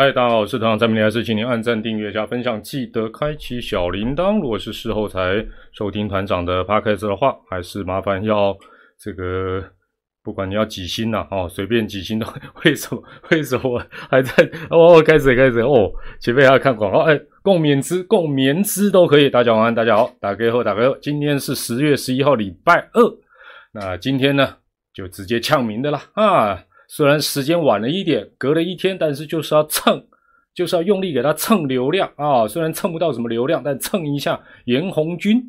嗨，大家好，我是团长张明丽，还是请您按赞、订阅加分享，记得开启小铃铛。如果是事后才收听团长的 podcast 的话，还是麻烦要这个，不管你要几星呐，哦，随便几星都。为什么？为什么还在？哦，开始开始哦，前面还要看广告，哎，共勉之，共勉之都可以。大家晚安，大家好，打开后打开后，今天是十月十一号，礼拜二。那今天呢，就直接呛名的啦啊！虽然时间晚了一点，隔了一天，但是就是要蹭，就是要用力给他蹭流量啊！虽然蹭不到什么流量，但蹭一下严红军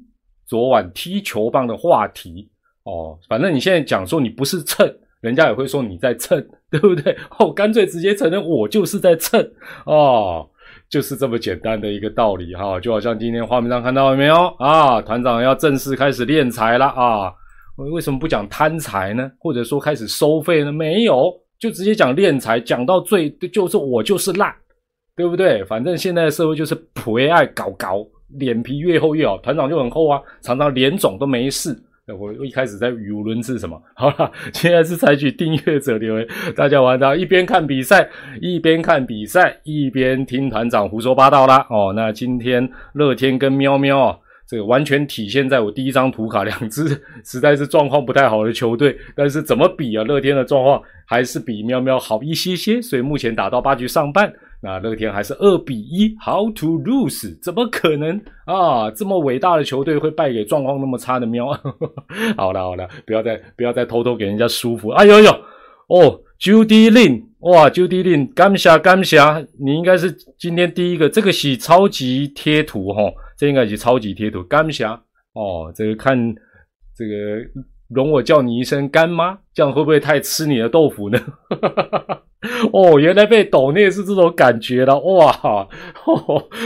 昨晚踢球棒的话题哦。反正你现在讲说你不是蹭，人家也会说你在蹭，对不对？哦，干脆直接承认我就是在蹭哦，就是这么简单的一个道理哈。就好像今天画面上看到了没有啊？团长要正式开始练财了啊！为什么不讲贪财呢？或者说开始收费呢？没有，就直接讲敛财，讲到最就是我就是烂，对不对？反正现在的社会就是普爱搞搞，脸皮越厚越好。团长就很厚啊，常常脸肿都没事。我一开始在语无伦次什么？好了，现在是采取订阅者留言，大家玩到一边看比赛，一边看比赛，一边听团长胡说八道啦。哦，那今天乐天跟喵喵啊。这个完全体现在我第一张图卡，两支 实在是状况不太好的球队，但是怎么比啊？乐天的状况还是比喵喵好一些些，所以目前打到八局上半，那乐天还是二比一，How to lose？怎么可能啊？这么伟大的球队会败给状况那么差的喵？好了好了，不要再不要再偷偷给人家舒服。哎呦呦，哦，Judy Lin，哇，Judy Lin，感谢感谢，你应该是今天第一个，这个是超级贴图哈。这应该是超级贴图，干霞哦，这个看这个容我叫你一声干妈，这样会不会太吃你的豆腐呢？哦，原来被抖内是这种感觉了，哇！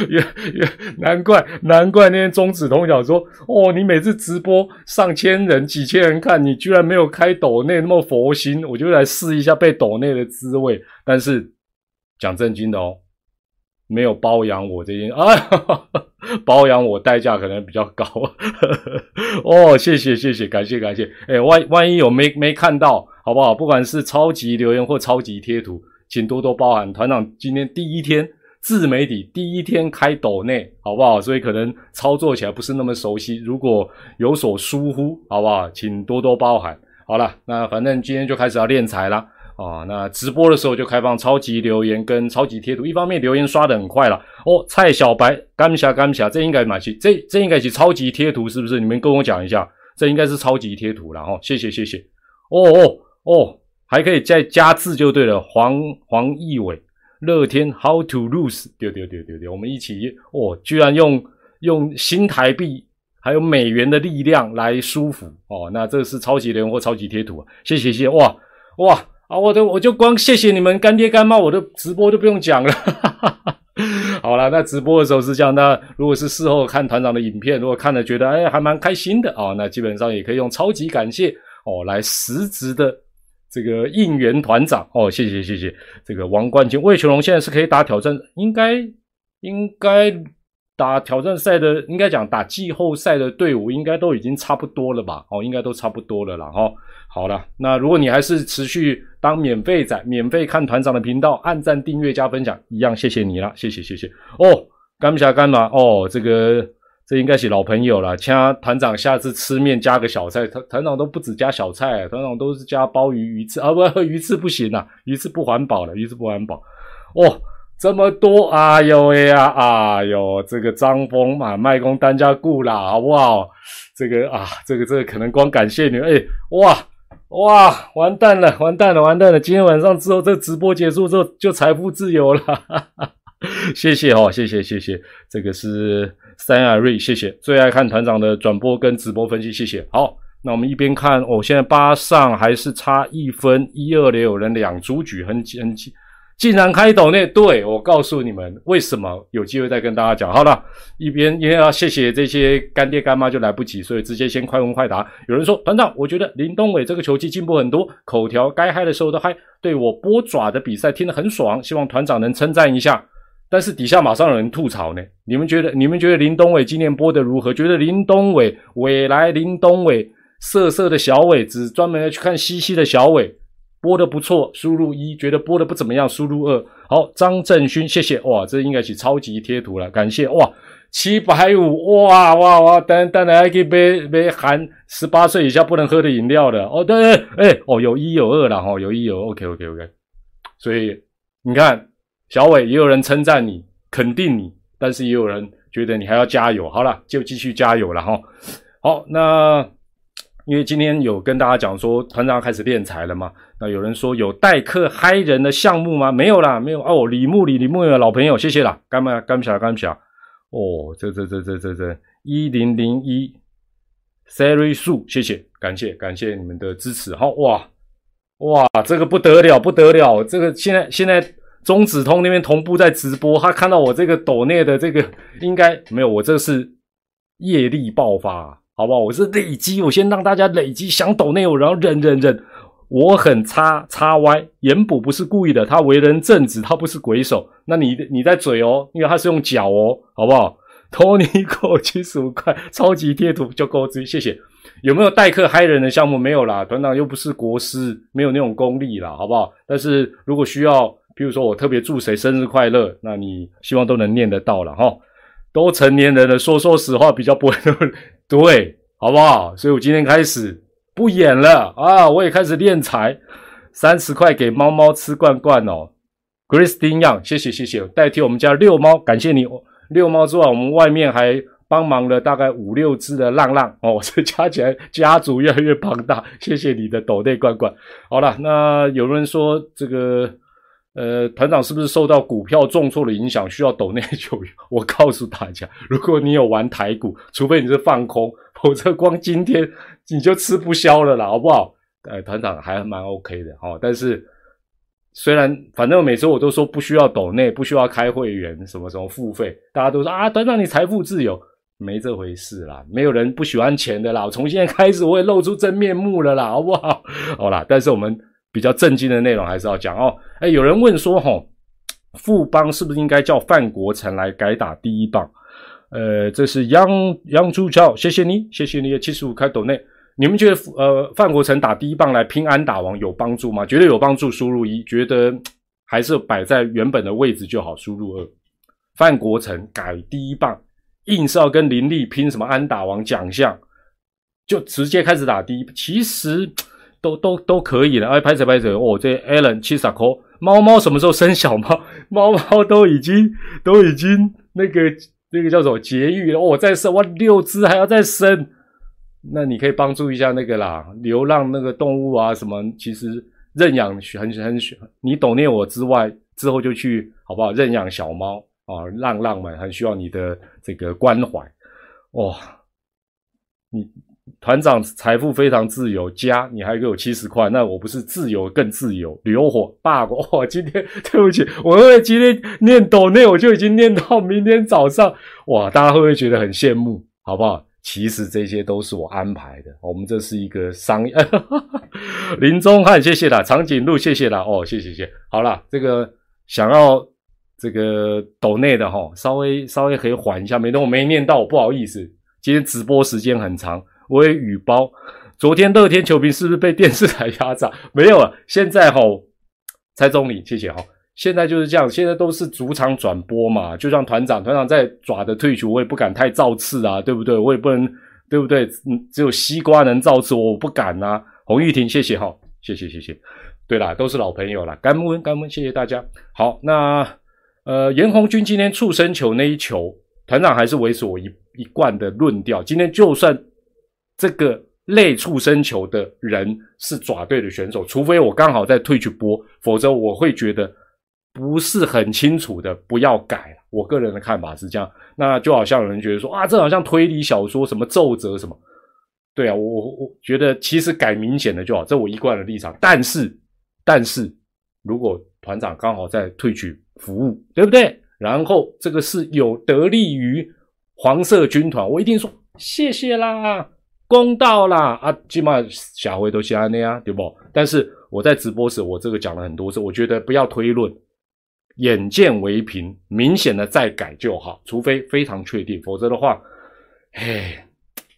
原原难怪难怪那天中子通讲说，哦，你每次直播上千人、几千人看，你居然没有开抖内那么佛心，我就来试一下被抖内的滋味。但是讲正经的哦。没有包养我这件啊，包养我代价可能比较高 哦。谢谢谢谢，感谢感谢。哎，万万一有没没看到，好不好？不管是超级留言或超级贴图，请多多包涵。团长今天第一天自媒体第一天开抖内，好不好？所以可能操作起来不是那么熟悉，如果有所疏忽，好不好？请多多包涵。好了，那反正今天就开始要练财了。啊，那直播的时候就开放超级留言跟超级贴图，一方面留言刷的很快了哦。蔡小白，干霞干霞，这应该买起，这这应该是超级贴图是不是？你们跟我讲一下，这应该是超级贴图了哈。谢谢谢谢。哦哦哦，还可以再加字就对了。黄黄义伟，乐天 How to lose？丢丢丢丢丢，我们一起哦，居然用用新台币还有美元的力量来舒服哦。那这是超级留言或超级贴图，谢谢谢谢哇哇。啊，我的我就光谢谢你们干爹干妈，我的直播就不用讲了。好了，那直播的时候是这样，那如果是事后看团长的影片，如果看了觉得哎还蛮开心的啊，那基本上也可以用超级感谢哦来实质的这个应援团长哦，谢谢谢谢这个王冠军魏球龙现在是可以打挑战，应该应该打挑战赛的，应该讲打季后赛的队伍应该都已经差不多了吧？哦，应该都差不多了啦哈。好了，那如果你还是持续当免费仔，免费看团长的频道，按赞、订阅、加分享，一样谢谢你了，谢谢谢谢哦。干不下干嘛？哦，这个这应该是老朋友了，请团长下次吃面加个小菜，团团长都不止加小菜，团长都是加鲍鱼鱼翅啊，不鱼翅不行啊，鱼翅不环保了，鱼翅不环保。哦，这么多，哎呦喂呀，哎呦，这个张峰嘛，卖公单家顾啦，好不好？这个啊，这个这个可能光感谢你，哎，哇。哇，完蛋了，完蛋了，完蛋了！今天晚上之后，这直播结束之后就财富自由了。谢谢哦，谢谢谢谢，这个是三亚瑞，谢谢，最爱看团长的转播跟直播分析，谢谢。好，那我们一边看，哦，现在八上还是差一分，一二垒有人两出局，很很竟然开抖内，对我告诉你们为什么有机会再跟大家讲。好了，一边因为要谢谢这些干爹干妈就来不及，所以直接先快问快答。有人说团长，我觉得林东伟这个球技进步很多，口条该嗨的时候都嗨，对我波爪的比赛听得很爽，希望团长能称赞一下。但是底下马上有人吐槽呢，你们觉得你们觉得林东伟今年播的如何？觉得林东伟伟来林东伟色色的小伟，只专门要去看西西的小伟。播的不错，输入一；觉得播的不怎么样，输入二。好，张振勋，谢谢哇，这应该是超级贴图了，感谢哇，七百五哇哇哇，等等还可以杯杯含十八岁以下不能喝的饮料的哦，对，哎哦，有一有二了哈，有一有，OK OK OK，所以你看小伟也有人称赞你，肯定你，但是也有人觉得你还要加油，好了，就继续加油了哈。好，那。因为今天有跟大家讲说团长开始练财了嘛，那有人说有代客嗨人的项目吗？没有啦，没有哦。李木李李木的老朋友，谢谢啦，干嘛干不起来干不起来哦，这这这这这这一零零一 Siri 数，谢谢，感谢感谢你们的支持。好哇哇，这个不得了不得了，这个现在现在中子通那边同步在直播，他看到我这个抖内的这个应该没有，我这是业力爆发。好不好？我是累积，我先让大家累积想抖内容，然后忍忍忍。我很叉叉歪，严补不是故意的，他为人正直，他不是鬼手。那你你在嘴哦，因为他是用脚哦，好不好？托尼狗七十五块，超级贴图就够追，谢谢。有没有代课嗨人的项目？没有啦，团长又不是国师，没有那种功力啦，好不好？但是如果需要，比如说我特别祝谁生日快乐，那你希望都能念得到了哈。都成年人了，说说实话比较不会那么。对，好不好？所以我今天开始不演了啊！我也开始练财，三十块给猫猫吃罐罐哦。Christine Young，谢谢谢谢，代替我们家遛猫，感谢你遛猫之外，我们外面还帮忙了大概五六只的浪浪哦，这加起来家族越来越庞大，谢谢你的斗内罐罐。好了，那有人说这个。呃，团长是不是受到股票重挫的影响，需要抖内球？我告诉大家，如果你有玩台股，除非你是放空，否则光今天你就吃不消了啦，好不好？呃，团长还蛮 OK 的哦。但是虽然反正每次我都说不需要抖内，不需要开会员，什么什么付费，大家都说啊，团长你财富自由，没这回事啦，没有人不喜欢钱的啦。从现在开始，我也露出真面目了啦，好不好？好啦，但是我们。比较震惊的内容还是要讲哦。哎，有人问说，吼，富邦是不是应该叫范国成来改打第一棒？呃，这是央央朱桥，谢谢你，谢谢你的七十五开斗内。你们觉得呃范国成打第一棒来拼安打王有帮助吗？绝对有帮助。输入一，觉得还是摆在原本的位置就好。输入二，范国成改第一棒，硬是要跟林立拼什么安打王奖项，就直接开始打第一。其实。都都都可以了，哎，拍着拍着，哦，这 Allen 七十颗猫猫什么时候生小猫？猫猫都已经都已经那个那个叫什么节育了，哦，再生哇六只还要再生，那你可以帮助一下那个啦，流浪那个动物啊什么，其实认养很很你懂念我之外，之后就去好不好？认养小猫啊，浪浪们很需要你的这个关怀，哇，你。团长财富非常自由，加你还给我七十块，那我不是自由更自由？流火罢过哇！今天对不起，我因为今天念抖内，我就已经念到明天早上哇！大家会不会觉得很羡慕？好不好？其实这些都是我安排的。我们这是一个商业。林中汉，谢谢啦，长颈鹿，谢谢啦。哦，谢谢谢。好了，这个想要这个抖内的哈，稍微稍微可以缓一下，没等我没念到，不好意思，今天直播时间很长。我也雨包，昨天乐天球评是不是被电视台压榨？没有了，现在吼，蔡总理，谢谢哈。现在就是这样，现在都是主场转播嘛，就像团长，团长在爪的退出，我也不敢太造次啊，对不对？我也不能，对不对？嗯，只有西瓜能造次，我不敢呐。洪玉婷，谢谢哈，谢谢谢谢。对啦，都是老朋友啦，干温干温，谢谢大家。好，那呃，严红军今天触身球那一球，团长还是维持我一一贯的论调，今天就算。这个类畜生球的人是爪队的选手，除非我刚好在退去播，否则我会觉得不是很清楚的，不要改我个人的看法是这样，那就好像有人觉得说啊，这好像推理小说什么奏折什么，对啊，我我觉得其实改明显的就好，这我一贯的立场。但是但是如果团长刚好在退去服务，对不对？然后这个是有得利于黄色军团，我一定说谢谢啦。公道啦啊，起码下回都是安那样，对不？但是我在直播时，我这个讲了很多次，我觉得不要推论，眼见为凭，明显的再改就好，除非非常确定，否则的话，哎，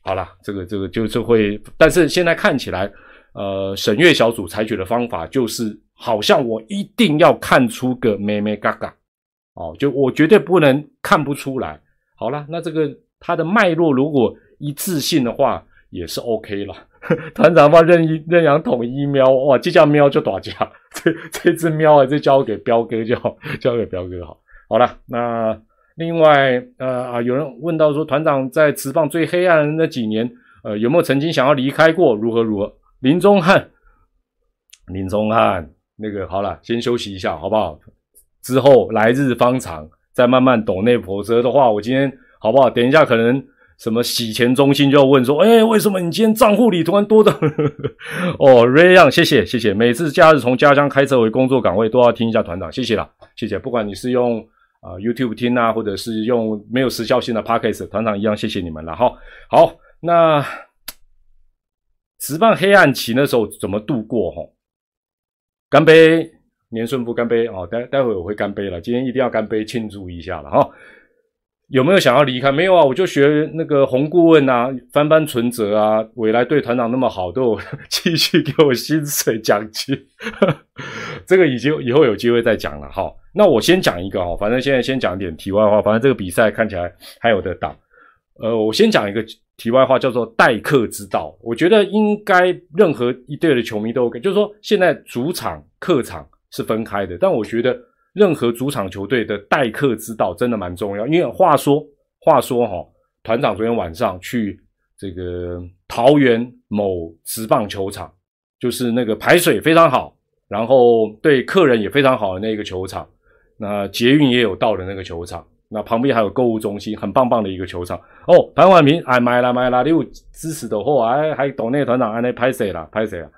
好了，这个这个就是会，但是现在看起来，呃，审阅小组采取的方法就是好像我一定要看出个咩咩嘎嘎哦，就我绝对不能看不出来。好了，那这个它的脉络如果一致性的话，也是 OK 了。团长把任一任阳统一喵，哇，这叫喵就打架，这这只喵啊，就交给彪哥就好，交给彪哥好。好了，那另外呃啊，有人问到说，团长在职棒最黑暗的那几年，呃，有没有曾经想要离开过？如何如何？林中汉，林中汉，那个好了，先休息一下好不好？之后来日方长，再慢慢抖内婆折的话，我今天好不好？等一下可能。什么洗钱中心就要问说，哎，为什么你今天账户里突然多的？哦，Ray Young，谢谢谢谢。每次假日从家乡开车回工作岗位，都要听一下团长，谢谢啦，谢谢。不管你是用啊 YouTube 听啊，或者是用没有时效性的 Podcast，团长一样谢谢你们了哈。好，那直棒黑暗期那时候怎么度过？哈，干杯，年顺不干杯哦。待待会我会干杯了，今天一定要干杯庆祝一下了哈。有没有想要离开？没有啊，我就学那个洪顾问啊，翻翻存折啊，未来对团长那么好，都有继续给我薪水奖金。这个已经以后有机会再讲了哈。那我先讲一个哈，反正现在先讲点题外话。反正这个比赛看起来还有的打。呃，我先讲一个题外话，叫做待客之道。我觉得应该任何一队的球迷都 OK，就是说现在主场、客场是分开的，但我觉得。任何主场球队的待客之道真的蛮重要，因为话说话说哈，团长昨天晚上去这个桃园某职棒球场，就是那个排水非常好，然后对客人也非常好的那个球场，那捷运也有到的那个球场，那旁边还有购物中心，很棒棒的一个球场哦。潘婉平，哎买了买了，你有支持的货，哎还懂那个团长，哎那拍谁了拍谁了？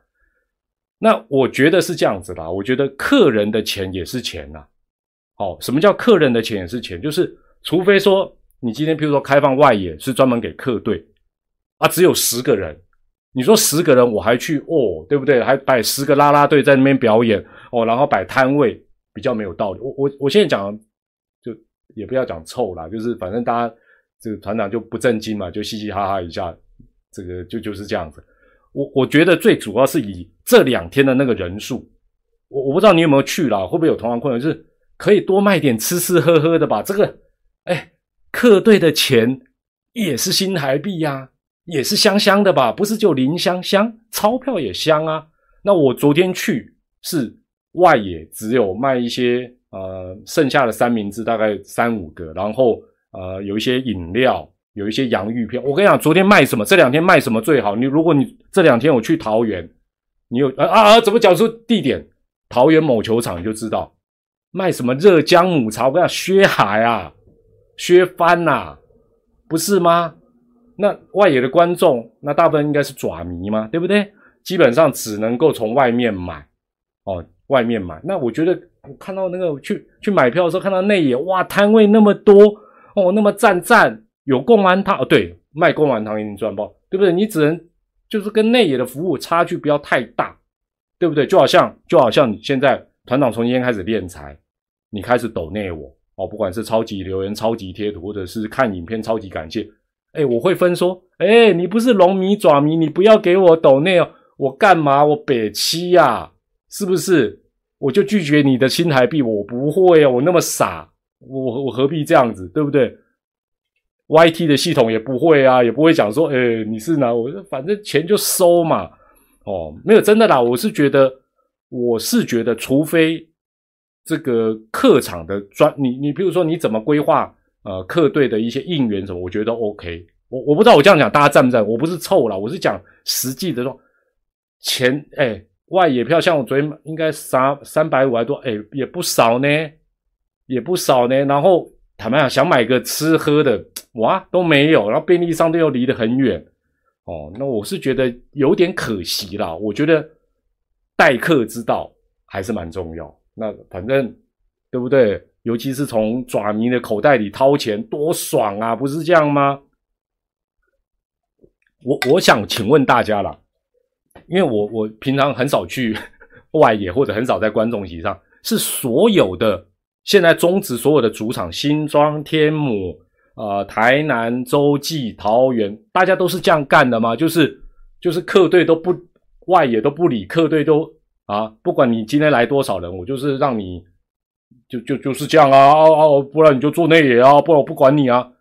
那我觉得是这样子啦，我觉得客人的钱也是钱呐。好，什么叫客人的钱也是钱？就是除非说你今天譬如说开放外野是专门给客队啊，只有十个人，你说十个人我还去哦，对不对？还摆十个啦啦队在那边表演哦，然后摆摊位比较没有道理。我我我现在讲就也不要讲臭啦，就是反正大家这个团长就不正经嘛，就嘻嘻哈哈一下，这个就就是这样子。我我觉得最主要是以这两天的那个人数，我我不知道你有没有去啦，会不会有同样困难？就是可以多卖点吃吃喝喝的吧。这个，哎，客队的钱也是新台币呀，也是香香的吧？不是就零香香，钞票也香啊。那我昨天去是外野，只有卖一些呃剩下的三明治，大概三五个，然后呃有一些饮料。有一些洋芋片，我跟你讲，昨天卖什么？这两天卖什么最好？你如果你这两天我去桃园，你有啊啊？怎么讲出地点？桃园某球场你就知道卖什么热姜母茶。我跟你讲，薛海啊，薛帆呐，不是吗？那外野的观众，那大部分应该是爪迷嘛，对不对？基本上只能够从外面买哦，外面买。那我觉得我看到那个去去买票的时候，看到内野哇，摊位那么多哦，那么赞赞。有贡丸汤哦，对，卖贡丸汤一定赚爆，对不对？你只能就是跟内野的服务差距不要太大，对不对？就好像就好像你现在团长从今天开始练财，你开始抖内我哦，不管是超级留言、超级贴图，或者是看影片超级感谢，哎，我会分说，哎，你不是龙迷爪迷，你不要给我抖内哦，我干嘛？我北七呀，是不是？我就拒绝你的新台币，我不会啊，我那么傻，我我何必这样子，对不对？Y T 的系统也不会啊，也不会讲说，哎，你是哪？我就反正钱就收嘛。哦，没有真的啦。我是觉得，我是觉得，除非这个客场的专，你你比如说你怎么规划呃客队的一些应援什么，我觉得 OK。我我不知道我这样讲大家赞不赞？我不是臭了，我是讲实际的说，钱哎外野票像我昨天应该三三百五还多，哎也不少呢，也不少呢。然后。坦白讲，想买个吃喝的，哇都没有，然后便利商店又离得很远，哦，那我是觉得有点可惜啦。我觉得待客之道还是蛮重要。那反正对不对？尤其是从爪迷的口袋里掏钱，多爽啊！不是这样吗？我我想请问大家了，因为我我平常很少去 外野，或者很少在观众席上，是所有的。现在终止所有的主场，新庄、天母、呃、台南、洲际、桃园，大家都是这样干的吗？就是就是客队都不外野都不理，客队都啊，不管你今天来多少人，我就是让你就就就是这样啊啊啊，不然你就做内野啊，不然我不管你啊，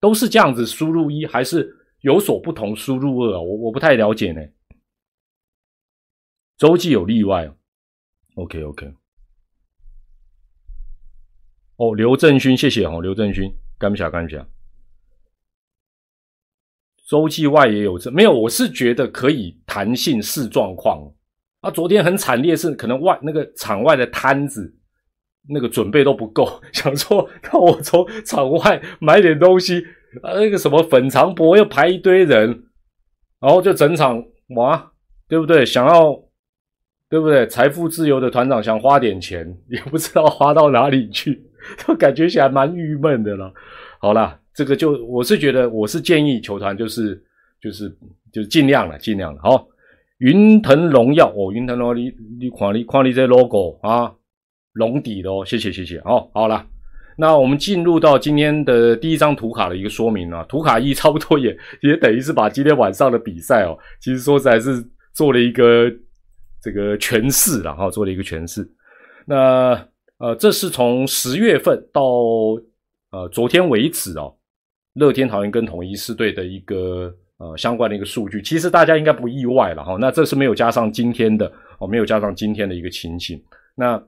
都是这样子输入一还是有所不同输入二啊？我我不太了解呢。周记有例外。OK OK。哦，刘正勋，谢谢哦，刘正勋，干不下干不下。周记外也有这没有？我是觉得可以弹性视状况。啊，昨天很惨烈，是可能外那个场外的摊子那个准备都不够，想说那我从场外买点东西啊，那个什么粉肠博又排一堆人，然后就整场哇，对不对？想要对不对？财富自由的团长想花点钱，也不知道花到哪里去，感觉起来蛮郁闷的了。好了，这个就我是觉得，我是建议球团就是就是就是尽量了，尽量了，好。云腾荣耀哦，云腾荣耀，你你看你看你这 logo 啊，龙底的哦，谢谢谢谢哦，好了，那我们进入到今天的第一张图卡的一个说明啊，图卡一差不多也也等于是把今天晚上的比赛哦，其实说实在是做了一个这个诠释然后做了一个诠释。那呃，这是从十月份到呃昨天为止哦，乐天桃园跟统一狮队的一个。呃，相关的一个数据，其实大家应该不意外了哈。那这是没有加上今天的哦，没有加上今天的一个情形。那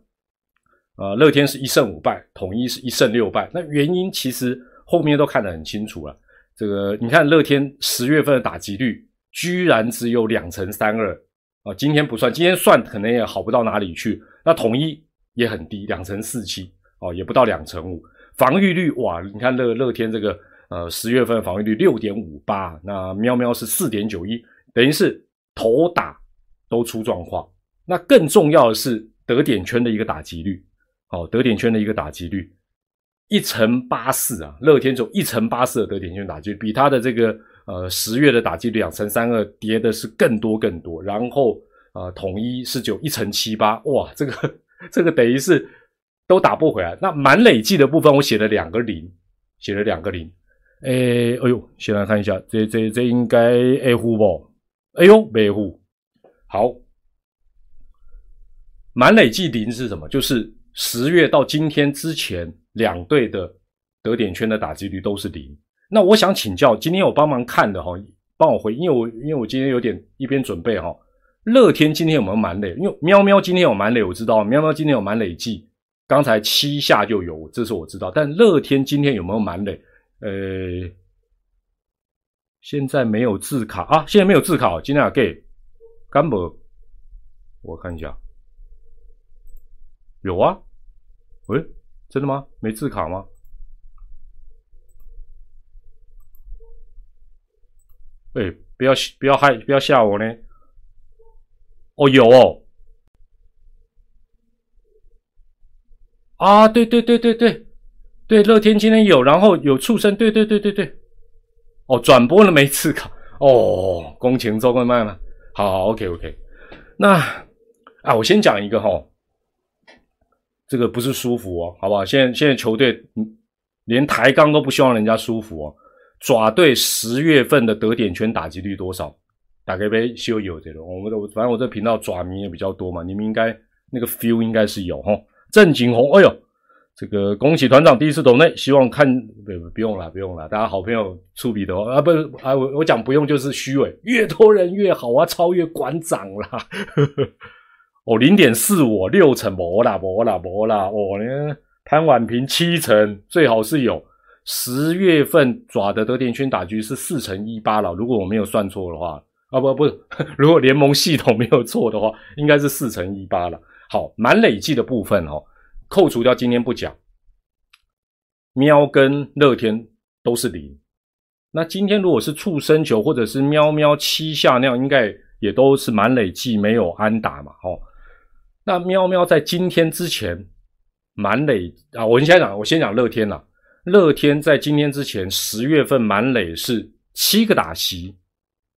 呃，乐天是一胜五败，统一是一胜六败。那原因其实后面都看得很清楚了。这个你看，乐天十月份的打击率居然只有两成三二啊，今天不算，今天算可能也好不到哪里去。那统一也很低，两成四七哦，也不到两成五。防御率哇，你看乐乐天这个。呃，十月份防御率六点五八，那喵喵是四点九一，等于是头打都出状况。那更重要的是得点圈的一个打击率，哦，得点圈的一个打击率一乘八四啊，乐天就一乘八四的得点圈打击，比他的这个呃十月的打击率两乘三二跌的是更多更多。然后呃，统一是九一乘七八，哇，这个这个等于是都打不回来。那满累计的部分我写了两个零，写了两个零。诶，哎呦，先来看一下，这这这应该 A 户不？哎呦，没户。好，满累计零是什么？就是十月到今天之前两队的得点圈的打击率都是零。那我想请教，今天我帮忙看的哈，帮我回，因为我因为我今天有点一边准备哈。乐天今天有没有满累？因为喵喵今天有满累，我知道喵喵今天有满累计，刚才七下就有，这是我知道。但乐天今天有没有满累？呃，现在没有字卡啊！现在没有字卡，今天要给干不？我看一下，有啊？喂，真的吗？没字卡吗？哎，不要不要害，不要吓我呢！哦，有哦！啊，对对对对对。对，乐天今天有，然后有畜生，对对对对对，哦，转播了没次卡，哦，工钱做快卖吗？好好，OK OK，那啊，我先讲一个哈，这个不是舒服哦，好不好？现在现在球队连抬杠都不希望人家舒服哦。爪队十月份的得点圈打击率多少？打开杯修有这种，我们的反正我这频道爪迷也比较多嘛，你们应该那个 feel 应该是有哈。郑景宏，哎呦。这个恭喜团长第一次懂内，希望看不不用了，不用了，大家好朋友出笔的啊，不啊，我我讲不用就是虚伪，越多人越好啊，超越馆长啦。哦，零点四五六成，没啦，没啦，没啦，哦，呢潘婉平七成，最好是有十月份爪的德田圈打局是四乘一八了，如果我没有算错的话，啊不不，如果联盟系统没有错的话，应该是四乘一八了。好，满累计的部分哦。扣除掉今天不讲，喵跟乐天都是零。那今天如果是畜生球或者是喵喵七下那样，应该也都是满累计没有安打嘛？哦，那喵喵在今天之前满累啊，我先讲，我先讲乐天啦。乐天在今天之前十月份满累是七个打席，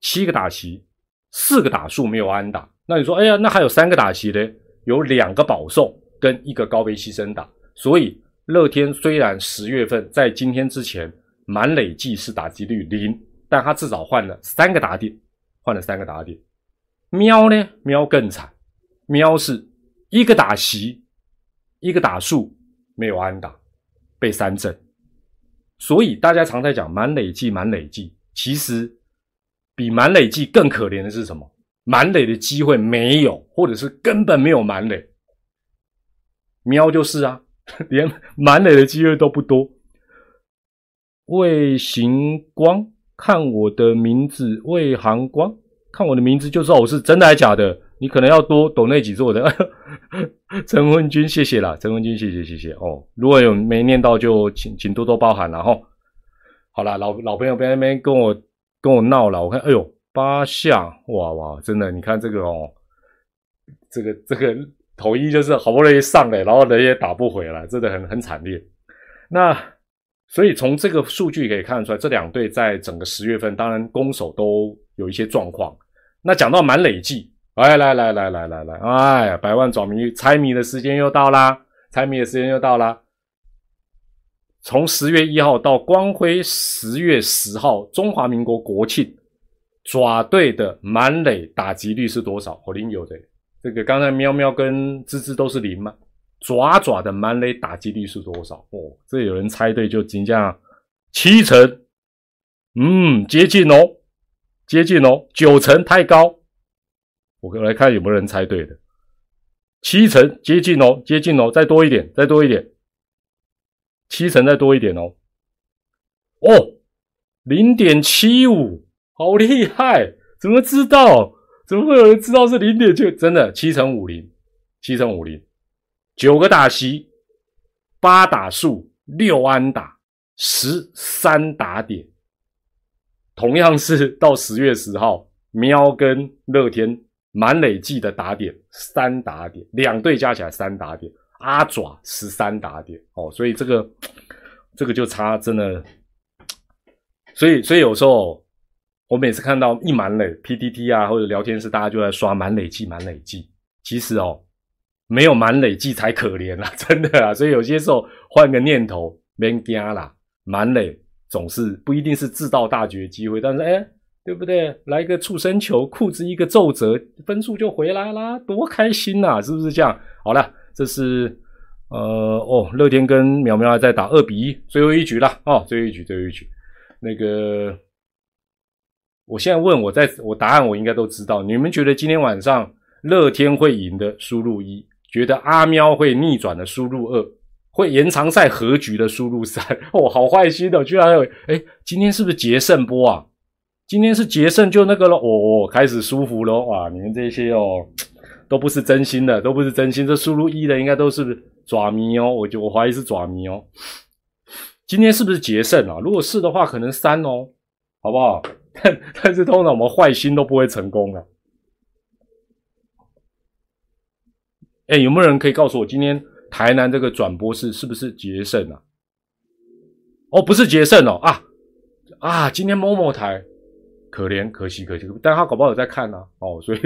七个打席，四个打数没有安打。那你说，哎呀，那还有三个打席呢？有两个保送。跟一个高飞牺牲打，所以乐天虽然十月份在今天之前满累计是打击率零，但他至少换了三个打点，换了三个打点。喵呢？喵更惨，喵是一个打席，一个打数没有安打，被三振。所以大家常在讲满垒计，满垒计，其实比满垒计更可怜的是什么？满垒的机会没有，或者是根本没有满垒。喵就是啊，连满垒的机会都不多。魏行光，看我的名字，魏行光，看我的名字就知道我是真的还是假的。你可能要多懂那几座的。陈文君，谢谢啦，陈文君，谢谢谢谢哦。如果有没念到，就请请多多包涵了哈。好啦，老老朋友别那边跟我跟我闹了，我看，哎呦，八下，哇哇，真的，你看这个哦，这个这个头一就是好不容易上来，然后人也打不回来，真的很很惨烈。那所以从这个数据可以看出来，这两队在整个十月份，当然攻守都有一些状况。那讲到满累计。哎来来来来来来，哎，百万爪迷猜谜的时间又到啦！猜谜的时间又到啦！从十月一号到光辉十月十号，中华民国国庆，爪队的满垒打击率是多少？我零有的，这个刚才喵喵跟吱吱都是零吗？爪爪的满垒打击率是多少？哦，这有人猜对就仅降七成，嗯，接近哦，接近哦，九成太高。我来看有没有人猜对的，七成接近哦，接近哦，再多一点，再多一点，七成再多一点哦，哦，零点七五，好厉害！怎么知道？怎么会有人知道是零点七？真的，七乘五零，七乘五零，九个打席，八打数，六安打，十三打点，同样是到十月十号，喵跟乐天。满累计的打点三打点，两队加起来三打点，阿爪十三打点哦，所以这个这个就差真的，所以所以有时候我每次看到一满垒 PTT 啊或者聊天室，大家就在刷满累计满累计，其实哦没有满累计才可怜啦，真的啊，所以有些时候换个念头，别惊啦，满垒总是不一定是自造大局的机会，但是哎。对不对？来个畜生球，裤子一个皱褶，分数就回来啦，多开心呐！是不是这样？好了，这是呃哦，乐天跟苗苗在打二比一，最后一局了哦，最后一局，最后一局。那个，我现在问我在我答案，我应该都知道。你们觉得今天晚上乐天会赢的，输入一；觉得阿喵会逆转的，输入二；会延长赛和局的，输入三。哦，好坏心的，居然有哎，今天是不是捷胜波啊？今天是决胜就那个了，哦，开始舒服了哇！你们这些哦，都不是真心的，都不是真心。这输入一的应该都是爪迷哦，我就我怀疑是爪迷哦。今天是不是决胜啊？如果是的话，可能三哦，好不好？但 但是通常我们坏心都不会成功的。哎，有没有人可以告诉我，今天台南这个转播室是不是决胜啊？哦，不是决胜哦啊啊！今天某某台。可怜，可惜，可惜，但他搞不好有在看呢，哦，所以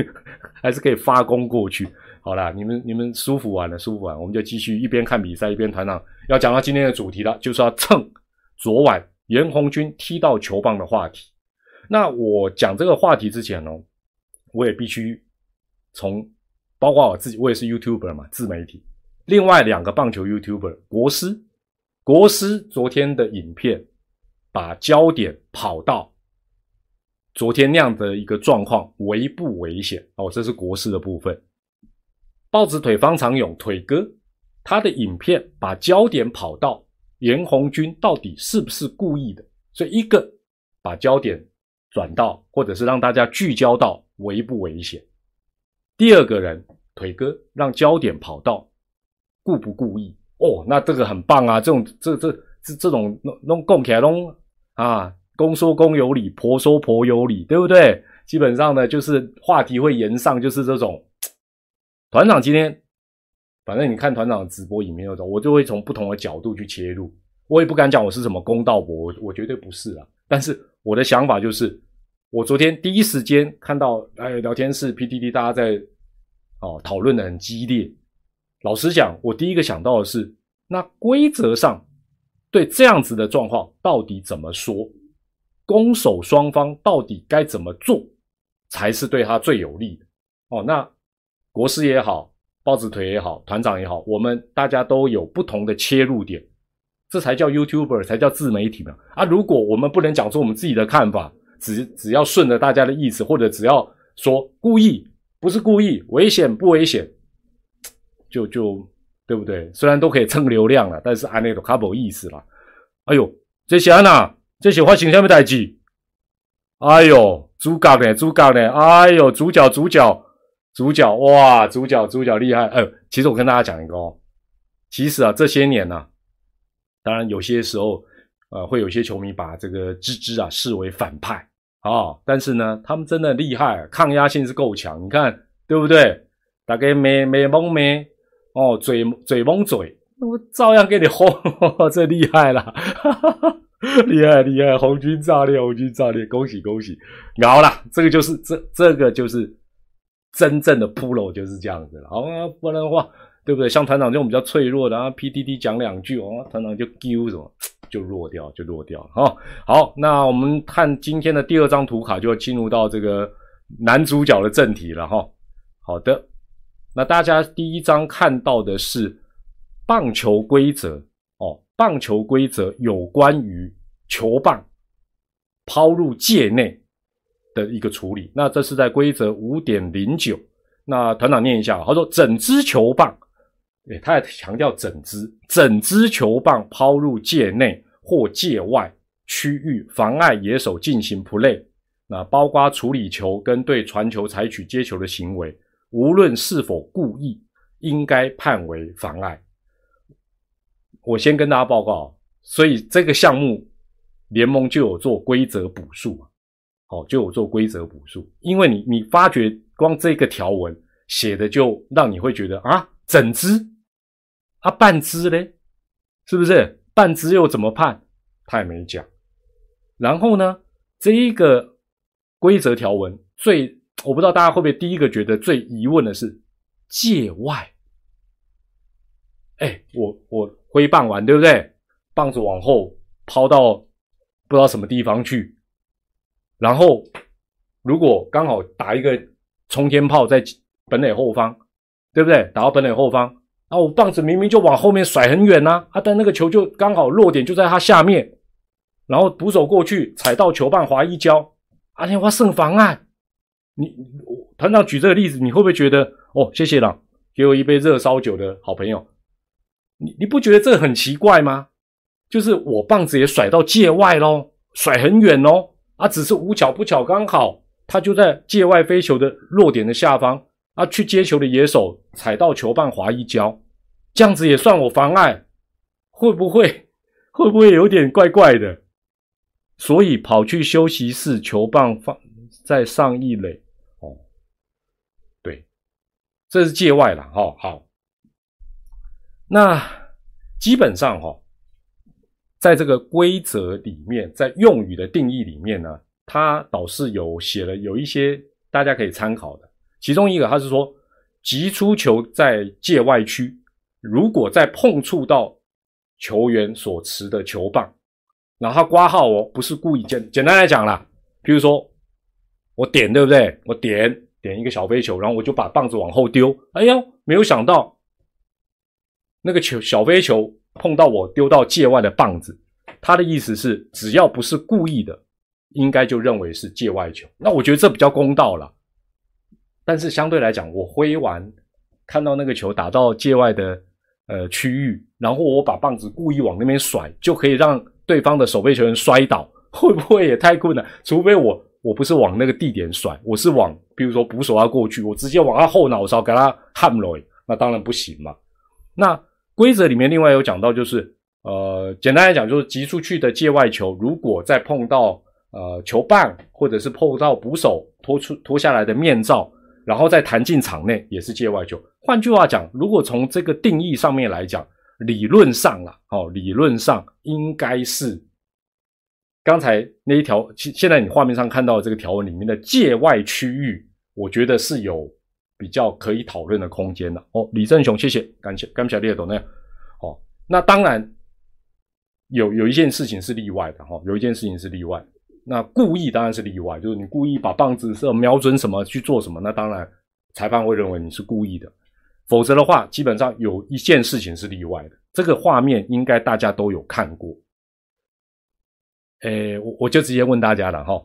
还是可以发功过去。好啦，你们你们舒服完了，舒服完，我们就继续一边看比赛一边团长要讲到今天的主题了，就是要蹭昨晚严红军踢到球棒的话题。那我讲这个话题之前呢，我也必须从包括我自己，我也是 YouTuber 嘛，自媒体。另外两个棒球 YouTuber 国师，国师昨天的影片把焦点跑到。昨天那样的一个状况危不危险？哦，这是国师的部分。豹子腿方长勇腿哥他的影片把焦点跑到严红军到底是不是故意的？所以一个把焦点转到，或者是让大家聚焦到危不危险。第二个人腿哥让焦点跑到故不故意？哦，那这个很棒啊！这种这这这这种弄弄共起来弄啊！公说公有理，婆说婆有理，对不对？基本上呢，就是话题会延上，就是这种。团长今天，反正你看团长直播影片那种，我就会从不同的角度去切入。我也不敢讲我是什么公道伯，我我绝对不是啊。但是我的想法就是，我昨天第一时间看到，哎，聊天室 PDD 大家在哦讨论的很激烈。老实讲，我第一个想到的是，那规则上对这样子的状况到底怎么说？攻守双方到底该怎么做才是对他最有利的？哦，那国师也好，豹子腿也好，团长也好，我们大家都有不同的切入点，这才叫 YouTuber，才叫自媒体嘛。啊，如果我们不能讲出我们自己的看法，只只要顺着大家的意思，或者只要说故意不是故意，危险不危险，就就对不对？虽然都可以蹭流量了，但是按那个卡无意思了。哎呦，这些安娜，这些发生什么代志？哎呦，主角呢？主角呢？哎呦，主角，主角，主角，哇，主角，主角厉害！哎，其实我跟大家讲一个哦，其实啊，这些年呢，当然有些时候，呃，会有些球迷把这个芝芝啊视为反派啊，但是呢，他们真的厉害，抗压性是够强。你看，对不对？大概没没蒙没哦，嘴嘴蒙嘴。我照样给你轰，这厉害了，厉害厉害！红军炸裂，红军炸裂，恭喜恭喜！好了，这个就是这这个就是真正的 pro 就是这样子了。好，不然的话，对不对？像团长这种比较脆弱的，啊 PDD 讲两句，哦，团长就丢什么就弱掉，就弱掉。哈，好，那我们看今天的第二张图卡，就要进入到这个男主角的正题了。哈，好的，那大家第一张看到的是。棒球规则哦，棒球规则有关于球棒抛入界内的一个处理。那这是在规则五点零九。那团长念一下，他说：整支球棒，对，他也强调整支，整支球棒抛入界内或界外区域，妨碍野手进行 play，那包括处理球跟对传球采取接球的行为，无论是否故意，应该判为妨碍。我先跟大家报告，所以这个项目联盟就有做规则补数啊，好，就有做规则补数，因为你你发觉光这个条文写的就让你会觉得啊，整支啊半支嘞，是不是半支又怎么判？他也没讲。然后呢，这一个规则条文最，我不知道大家会不会第一个觉得最疑问的是界外。哎，我我挥棒完，对不对？棒子往后抛到不知道什么地方去，然后如果刚好打一个冲天炮在本垒后方，对不对？打到本垒后方，啊，我棒子明明就往后面甩很远呐，啊，但那个球就刚好落点就在它下面，然后捕手过去踩到球棒滑一跤，阿天花胜防啊。你团长举这个例子，你会不会觉得哦？谢谢了，给我一杯热烧酒的好朋友。你你不觉得这很奇怪吗？就是我棒子也甩到界外喽，甩很远喽，啊，只是无巧不巧，刚好他就在界外飞球的落点的下方，啊，去接球的野手踩到球棒滑一跤，这样子也算我妨碍？会不会会不会有点怪怪的？所以跑去休息室，球棒放在上一垒，哦，对，这是界外了，哈，好。那基本上哈，在这个规则里面，在用语的定义里面呢，它倒是有写了有一些大家可以参考的。其中一个，他是说，击出球在界外区，如果在碰触到球员所持的球棒，然后挂号哦，不是故意简简单来讲啦，比如说我点对不对？我点点一个小飞球，然后我就把棒子往后丢，哎呀，没有想到。那个球小飞球碰到我丢到界外的棒子，他的意思是只要不是故意的，应该就认为是界外球。那我觉得这比较公道了。但是相对来讲，我挥完看到那个球打到界外的呃区域，然后我把棒子故意往那边甩，就可以让对方的守备球员摔倒，会不会也太困难？除非我我不是往那个地点甩，我是往比如说捕手要过去，我直接往他后脑勺给他焊落，那当然不行嘛。那规则里面另外有讲到，就是呃，简单来讲，就是击出去的界外球，如果再碰到呃球棒，或者是碰到捕手脱出脱下来的面罩，然后再弹进场内，也是界外球。换句话讲，如果从这个定义上面来讲，理论上啊，哦，理论上应该是刚才那一条，现现在你画面上看到的这个条文里面的界外区域，我觉得是有。比较可以讨论的空间了哦，李正雄，谢谢，感谢，感谢列董那样。哦，那当然有有一件事情是例外的哈，有一件事情是例外。那故意当然是例外，就是你故意把棒子是瞄准什么去做什么，那当然裁判会认为你是故意的。否则的话，基本上有一件事情是例外的。这个画面应该大家都有看过。诶，我我就直接问大家了哈。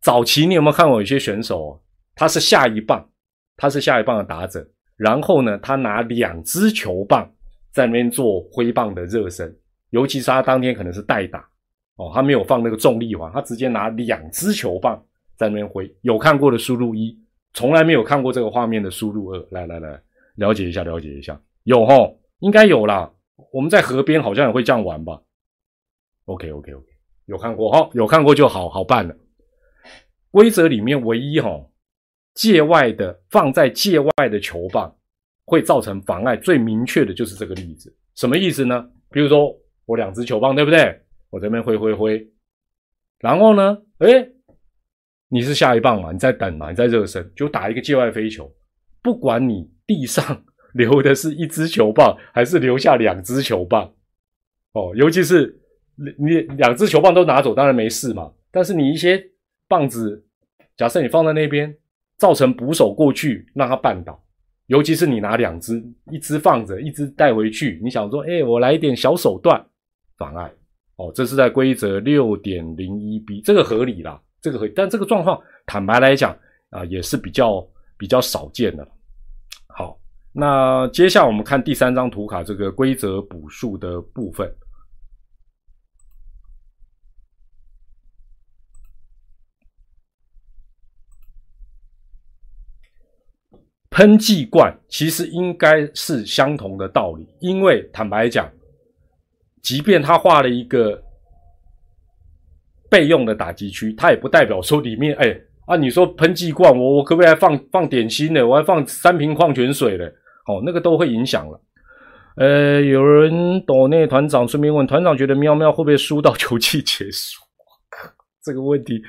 早期你有没有看过有些选手，他是下一棒，他是下一棒的打者，然后呢，他拿两支球棒在那边做挥棒的热身，尤其是他当天可能是代打哦，他没有放那个重力环，他直接拿两支球棒在那边挥。有看过的输入一，从来没有看过这个画面的输入二。来来来。了解一下，了解一下，有吼，应该有啦。我们在河边好像也会这样玩吧？OK，OK，OK，有看过哈，有看过就好好办了。规则里面唯一哈，界外的放在界外的球棒会造成妨碍，最明确的就是这个例子。什么意思呢？比如说我两只球棒，对不对？我这边挥挥挥，然后呢，哎，你是下一棒嘛？你在等嘛？你在热身，就打一个界外飞球，不管你。地上留的是一支球棒，还是留下两支球棒？哦，尤其是你两支球棒都拿走，当然没事嘛。但是你一些棒子，假设你放在那边，造成捕手过去让他绊倒，尤其是你拿两只，一只放着，一只带回去，你想说，哎，我来一点小手段，妨碍。哦，这是在规则六点零一 B，这个合理啦，这个合，但这个状况坦白来讲啊，也是比较比较少见的。好，那接下来我们看第三张图卡，这个规则补数的部分。喷剂罐其实应该是相同的道理，因为坦白讲，即便他画了一个备用的打击区，它也不代表说里面哎。啊，你说喷剂罐，我我可不可以放放点心呢？我还放三瓶矿泉水呢？哦，那个都会影响了。呃，有人躲那团长，顺便问团长，觉得喵喵会不会输到球季结束？这个问题，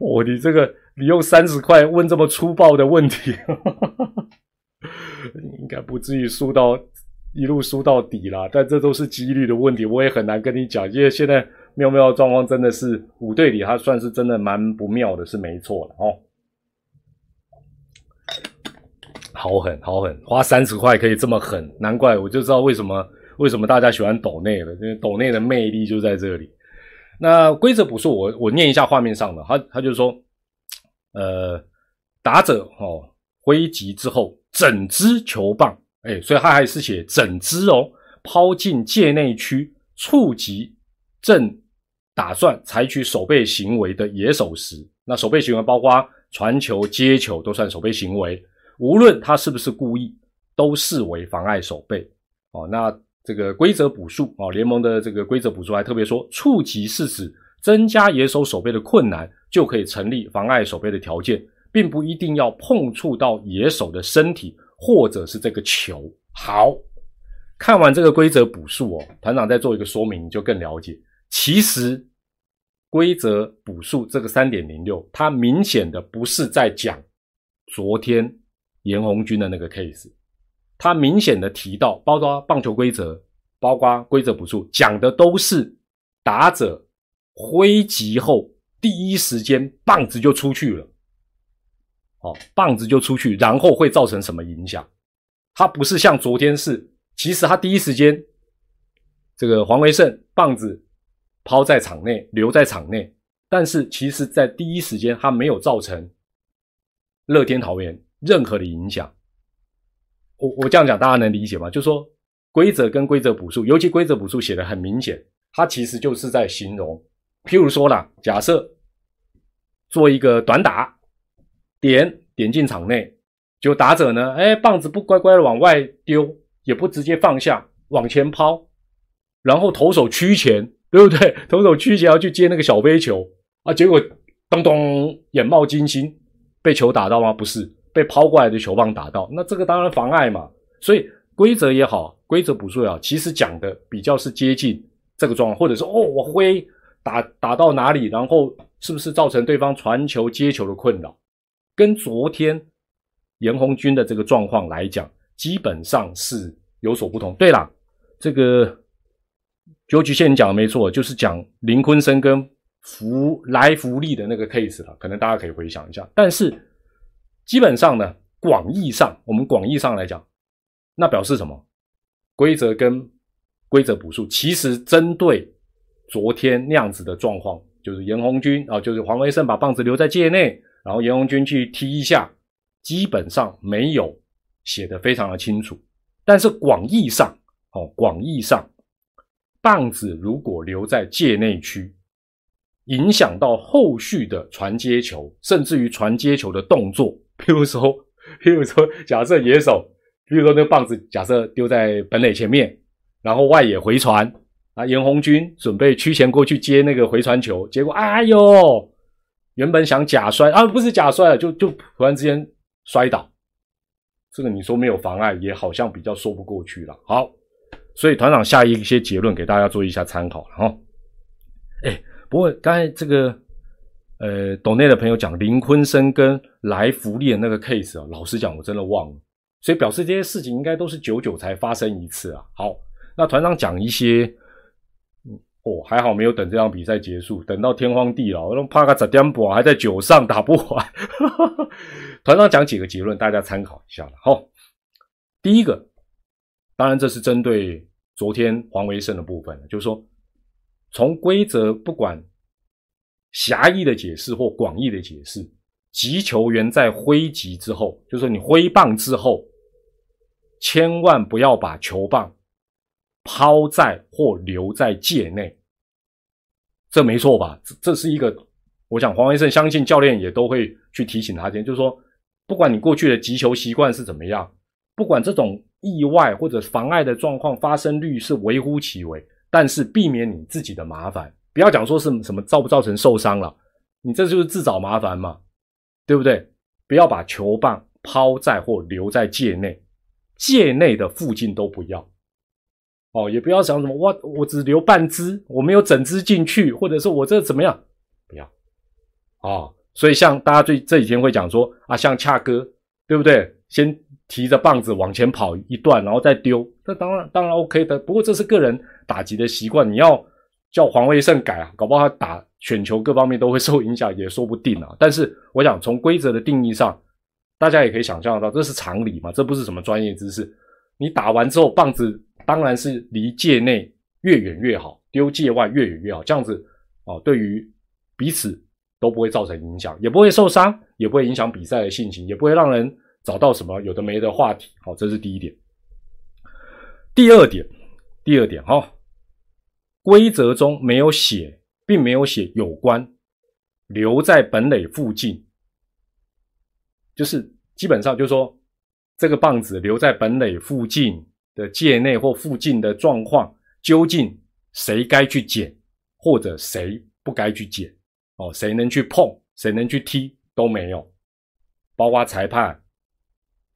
哦，你这个你用三十块问这么粗暴的问题，应该不至于输到一路输到底啦。但这都是几率的问题，我也很难跟你讲，因为现在。妙妙的状况真的是五队里，他算是真的蛮不妙的，是没错的哦。好狠，好狠，花三十块可以这么狠，难怪我就知道为什么为什么大家喜欢抖内了，因为抖内的魅力就在这里。那规则不是我我念一下画面上的，他他就说，呃，打者哦挥击之后，整支球棒，哎，所以他还是写整支哦，抛进界内区，触及。正打算采取守备行为的野手时，那守备行为包括传球、接球都算守备行为。无论他是不是故意，都视为妨碍守备。哦，那这个规则补数哦，联盟的这个规则补数还特别说，触及是指增加野手守备的困难，就可以成立妨碍守备的条件，并不一定要碰触到野手的身体或者是这个球。好，看完这个规则补数哦，团长再做一个说明，你就更了解。其实规则补数这个三点零六，它明显的不是在讲昨天严红军的那个 case，它明显的提到，包括棒球规则，包括规则补数，讲的都是打者挥击后第一时间棒子就出去了，哦，棒子就出去，然后会造成什么影响？它不是像昨天是，其实他第一时间这个黄维胜棒子。抛在场内，留在场内，但是其实，在第一时间，它没有造成乐天桃园任何的影响。我我这样讲，大家能理解吗？就说规则跟规则补数，尤其规则补数写的很明显，它其实就是在形容，譬如说啦，假设做一个短打，点点进场内，就打者呢，哎，棒子不乖乖的往外丢，也不直接放下，往前抛，然后投手屈前。对不对？投手屈前要去接那个小飞球啊，结果咚咚眼冒金星，被球打到吗？不是，被抛过来的球棒打到。那这个当然妨碍嘛。所以规则也好，规则补数也好，其实讲的比较是接近这个状况，或者说哦，我挥打打到哪里，然后是不是造成对方传球接球的困扰？跟昨天严红军的这个状况来讲，基本上是有所不同。对了，这个。九局线讲的没错，就是讲林坤生跟福来福利的那个 case 了，可能大家可以回想一下。但是基本上呢，广义上，我们广义上来讲，那表示什么？规则跟规则补数，其实针对昨天那样子的状况，就是严红军啊，就是黄维胜把棒子留在界内，然后严红军去踢一下，基本上没有写的非常的清楚。但是广义上，哦，广义上，棒子如果留在界内区，影响到后续的传接球，甚至于传接球的动作，譬如说，譬如说，假设野手，譬如说那个棒子假设丢在本垒前面，然后外野回传，啊，严红军准备屈前过去接那个回传球，结果哎呦，原本想假摔啊，不是假摔了，就就突然之间摔倒。这个你说没有妨碍，也好像比较说不过去了。好，所以团长下一些结论给大家做一下参考了哈。哎，不过刚才这个呃，岛内的朋友讲林坤生跟来福利的那个 case 啊，老实讲我真的忘了，所以表示这些事情应该都是久久才发生一次啊。好，那团长讲一些。哦，还好没有等这场比赛结束，等到天荒地老，我怕个十点半还在九上打不完。团长讲几个结论，大家参考一下了。好，第一个，当然这是针对昨天黄维胜的部分，就是说，从规则不管狭义的解释或广义的解释，击球员在挥击之后，就是说你挥棒之后，千万不要把球棒。抛在或留在界内，这没错吧？这这是一个，我想黄维胜相信教练也都会去提醒他，就是说，不管你过去的击球习惯是怎么样，不管这种意外或者妨碍的状况发生率是微乎其微，但是避免你自己的麻烦，不要讲说是什么造不造成受伤了，你这就是自找麻烦嘛，对不对？不要把球棒抛在或留在界内，界内的附近都不要。哦，也不要想什么，我我只留半只，我没有整只进去，或者是我这怎么样？不要啊！所以像大家最这几天会讲说啊，像恰哥，对不对？先提着棒子往前跑一段，然后再丢，这当然当然 OK 的。不过这是个人打击的习惯，你要叫黄卫胜改啊，搞不好他打选球各方面都会受影响，也说不定啊。但是我想从规则的定义上，大家也可以想象到，这是常理嘛，这不是什么专业知识。你打完之后，棒子。当然是离界内越远越好，丢界外越远越好。这样子哦，对于彼此都不会造成影响，也不会受伤，也不会影响比赛的心情，也不会让人找到什么有的没的话题。好，这是第一点。第二点，第二点哈，规则中没有写，并没有写有关留在本垒附近，就是基本上就是说这个棒子留在本垒附近。的界内或附近的状况，究竟谁该去捡，或者谁不该去捡？哦，谁能去碰，谁能去踢都没有，包括裁判、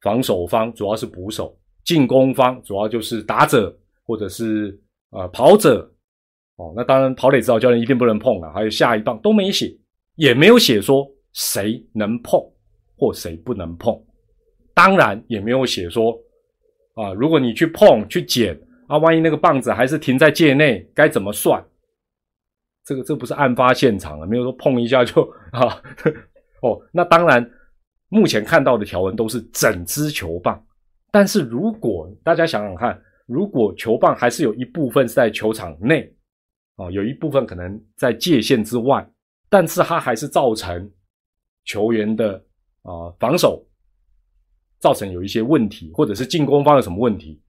防守方主要是捕手，进攻方主要就是打者或者是呃跑者。哦，那当然跑垒指导教练一定不能碰了，还有下一棒都没写，也没有写说谁能碰或谁不能碰，当然也没有写说。啊，如果你去碰去捡啊，万一那个棒子还是停在界内，该怎么算？这个这不是案发现场啊，没有说碰一下就啊。哦，那当然，目前看到的条文都是整支球棒。但是如果大家想想看，如果球棒还是有一部分是在球场内，啊，有一部分可能在界限之外，但是它还是造成球员的啊防守。造成有一些问题，或者是进攻方有什么问题，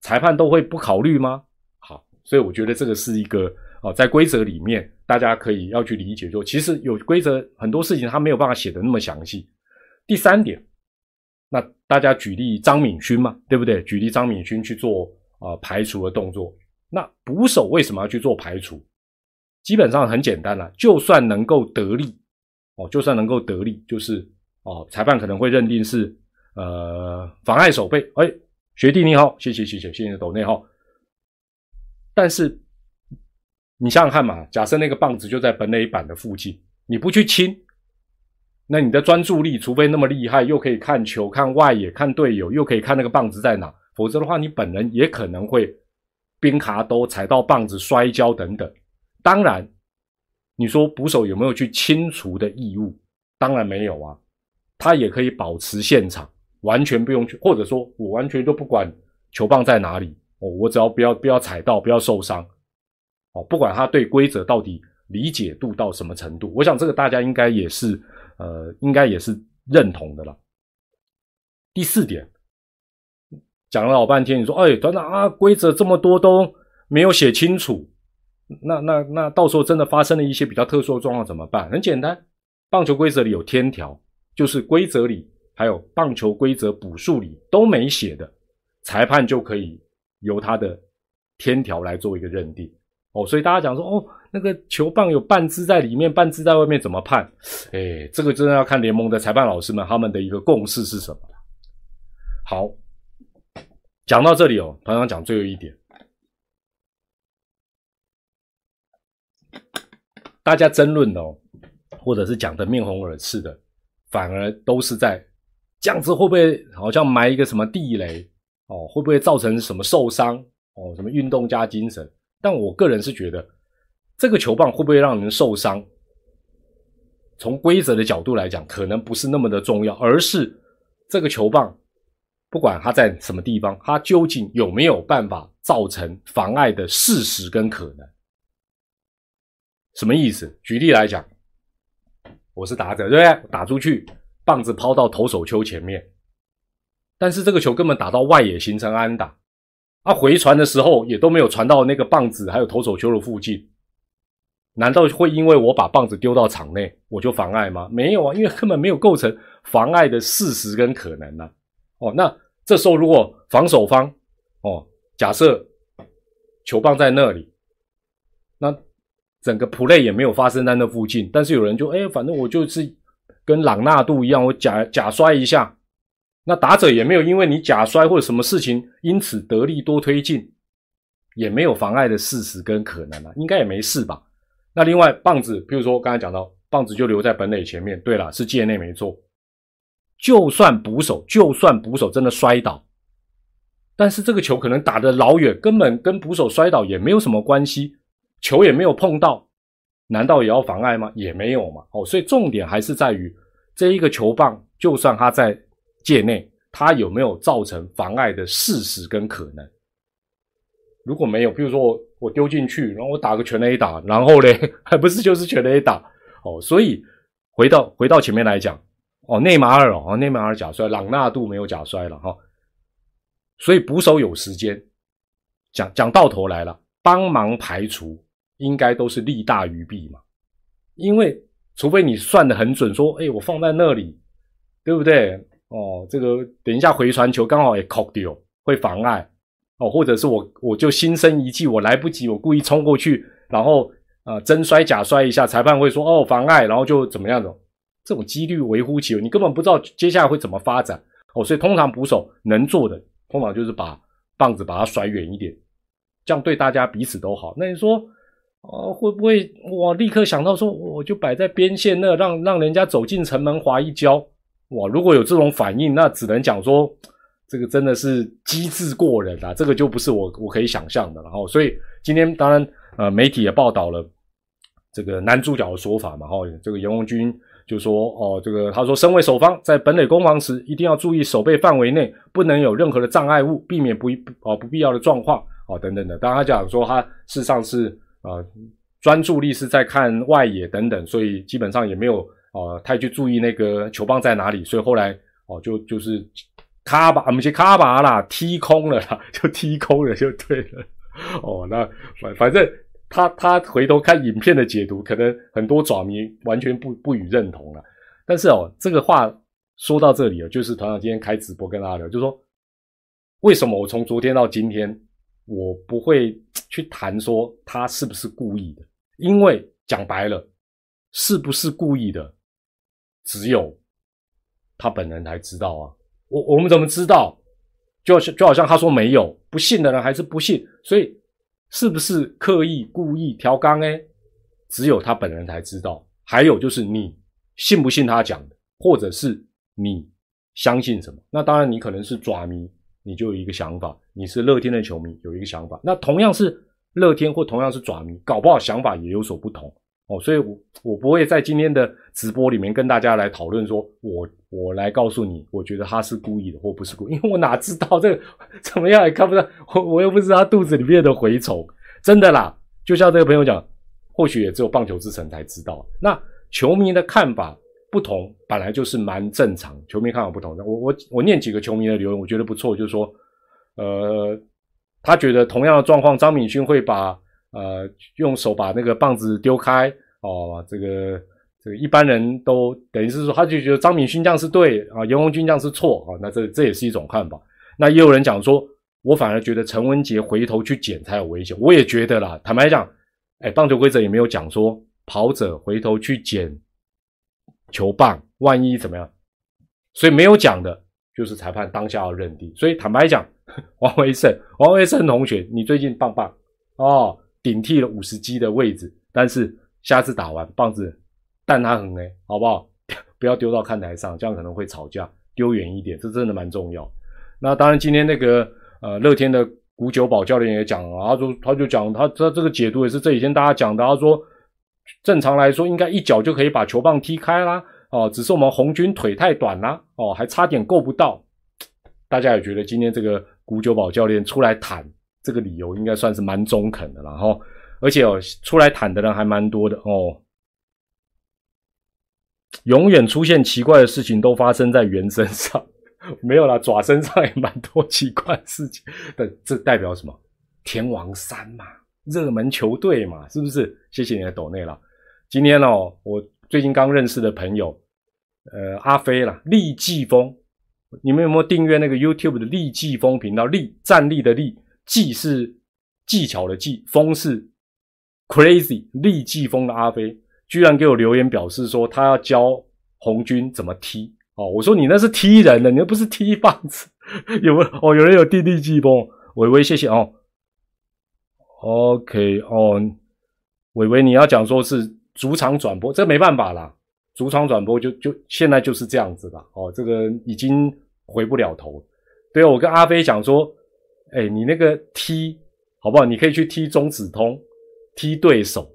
裁判都会不考虑吗？好，所以我觉得这个是一个哦，在规则里面大家可以要去理解，就其实有规则很多事情他没有办法写的那么详细。第三点，那大家举例张敏勋嘛，对不对？举例张敏勋去做啊排除的动作，那捕手为什么要去做排除？基本上很简单了，就算能够得利哦，就算能够得利，就是哦，裁判可能会认定是。呃，妨碍守备。哎，学弟你好，谢谢谢谢谢谢抖内哈。但是你想想看嘛，假设那个棒子就在本垒板的附近，你不去亲，那你的专注力，除非那么厉害，又可以看球、看外野、看队友，又可以看那个棒子在哪，否则的话，你本人也可能会边卡都踩到棒子摔跤等等。当然，你说捕手有没有去清除的义务？当然没有啊，他也可以保持现场。完全不用去，或者说我完全就不管球棒在哪里哦，我只要不要不要踩到，不要受伤哦，不管他对规则到底理解度到什么程度，我想这个大家应该也是呃，应该也是认同的了。第四点，讲了老半天，你说哎，团长啊，规则这么多都没有写清楚，那那那到时候真的发生了一些比较特殊的状况怎么办？很简单，棒球规则里有天条，就是规则里。还有棒球规则补数里都没写的，裁判就可以由他的天条来做一个认定哦。所以大家讲说哦，那个球棒有半支在里面，半支在外面，怎么判？哎，这个真的要看联盟的裁判老师们他们的一个共识是什么好，讲到这里哦，团长讲最后一点，大家争论哦，或者是讲的面红耳赤的，反而都是在。这样子会不会好像埋一个什么地雷哦？会不会造成什么受伤哦？什么运动加精神？但我个人是觉得，这个球棒会不会让人受伤？从规则的角度来讲，可能不是那么的重要，而是这个球棒不管它在什么地方，它究竟有没有办法造成妨碍的事实跟可能？什么意思？举例来讲，我是打者，对不对？打出去。棒子抛到投手丘前面，但是这个球根本打到外野形成安打，啊，回传的时候也都没有传到那个棒子还有投手丘的附近，难道会因为我把棒子丢到场内我就妨碍吗？没有啊，因为根本没有构成妨碍的事实跟可能呢。哦，那这时候如果防守方哦，假设球棒在那里，那整个 play 也没有发生在那附近，但是有人就哎，反正我就是。跟朗纳度一样，我假假摔一下，那打者也没有因为你假摔或者什么事情因此得利多推进，也没有妨碍的事实跟可能啊，应该也没事吧？那另外棒子，比如说刚才讲到棒子就留在本垒前面，对了，是界内没错。就算捕手，就算捕手真的摔倒，但是这个球可能打得老远，根本跟捕手摔倒也没有什么关系，球也没有碰到。难道也要妨碍吗？也没有嘛。哦，所以重点还是在于这一个球棒，就算它在界内，它有没有造成妨碍的事实跟可能？如果没有，比如说我我丢进去，然后我打个全垒打，然后嘞，还不是就是全垒打？哦，所以回到回到前面来讲，哦，内马尔哦，内马尔假摔，朗纳度没有假摔了哈。所以捕手有时间讲讲到头来了，帮忙排除。应该都是利大于弊嘛，因为除非你算的很准，说，哎，我放在那里，对不对？哦，这个等一下回传球刚好也扣掉，会妨碍哦，或者是我我就心生一计，我来不及，我故意冲过去，然后呃真摔假摔一下，裁判会说哦妨碍，然后就怎么样的，这种几率微乎其微，你根本不知道接下来会怎么发展哦，所以通常捕手能做的，通常就是把棒子把它甩远一点，这样对大家彼此都好。那你说？哦，会不会我立刻想到说，我就摆在边线那，让让人家走进城门滑一跤？哇，如果有这种反应，那只能讲说，这个真的是机智过人啊，这个就不是我我可以想象的。然后，所以今天当然呃，媒体也报道了这个男主角的说法嘛。哈，这个严红军就说，哦，这个他说，身为守方，在本垒攻防时，一定要注意守备范围内不能有任何的障碍物，避免不哦不必要的状况哦等等的。当然，他讲说他事实上是。啊，专注力是在看外野等等，所以基本上也没有啊太去注意那个球棒在哪里，所以后来哦就就是卡把，我们先卡把啦，踢空了啦，就踢空了就对了。哦，那反反正他他回头看影片的解读，可能很多爪迷完全不不予认同了。但是哦，这个话说到这里啊，就是团长今天开直播跟大家聊，就说为什么我从昨天到今天。我不会去谈说他是不是故意的，因为讲白了，是不是故意的，只有他本人才知道啊。我我们怎么知道？就像就好像他说没有，不信的人还是不信。所以是不是刻意故意调缸？哎，只有他本人才知道。还有就是你信不信他讲的，或者是你相信什么？那当然，你可能是爪迷。你就有一个想法，你是乐天的球迷，有一个想法。那同样是乐天或同样是爪迷，搞不好想法也有所不同。哦，所以我我不会在今天的直播里面跟大家来讨论说，我我来告诉你，我觉得他是故意的或不是故意，因为我哪知道这个 怎么样也看不到，我我又不是他肚子里面的蛔虫，真的啦。就像这个朋友讲，或许也只有棒球之神才知道。那球迷的看法不同，本来就是蛮正常。球迷看法不同的，我我我念几个球迷的留言，我觉得不错，就是说，呃，他觉得同样的状况，张敏勋会把。呃，用手把那个棒子丢开哦，这个这个一般人都等于是说，他就觉得张敏勋这样是对啊，严红军这样是错啊，那这这也是一种看法。那也有人讲说，我反而觉得陈文杰回头去捡才有危险。我也觉得啦，坦白讲，哎，棒球规则也没有讲说跑者回头去捡球棒，万一怎么样？所以没有讲的，就是裁判当下要认定。所以坦白讲，王维胜，王维胜同学，你最近棒棒哦。顶替了五十击的位置，但是下次打完棒子弹他很哎，好不好？不要丢到看台上，这样可能会吵架。丢远一点，这真的蛮重要。那当然，今天那个呃乐天的古九宝教练也讲了，他说他就讲他他这个解读也是这几天大家讲的，他说正常来说应该一脚就可以把球棒踢开啦，哦，只是我们红军腿太短啦，哦，还差点够不到。大家也觉得今天这个古九宝教练出来谈。这个理由应该算是蛮中肯的，然后而且哦，出来谈的人还蛮多的哦。永远出现奇怪的事情都发生在猿身上，没有啦，爪身上也蛮多奇怪事情。但这代表什么？天王山嘛，热门球队嘛，是不是？谢谢你的抖内了。今天哦，我最近刚认识的朋友，呃，阿飞啦，立季风，你们有没有订阅那个 YouTube 的立季风频道？立站立的立。技是技巧的技，风是 crazy 立技风的阿飞，居然给我留言表示说他要教红军怎么踢哦。我说你那是踢人的，你又不是踢棒子。有没有？哦，有人有地立技风，伟伟谢谢哦。OK 哦，伟伟你要讲说是主场转播，这没办法啦，主场转播就就现在就是这样子了哦，这个已经回不了头。对啊，我跟阿飞讲说。哎，你那个踢好不好？你可以去踢中子通，踢对手。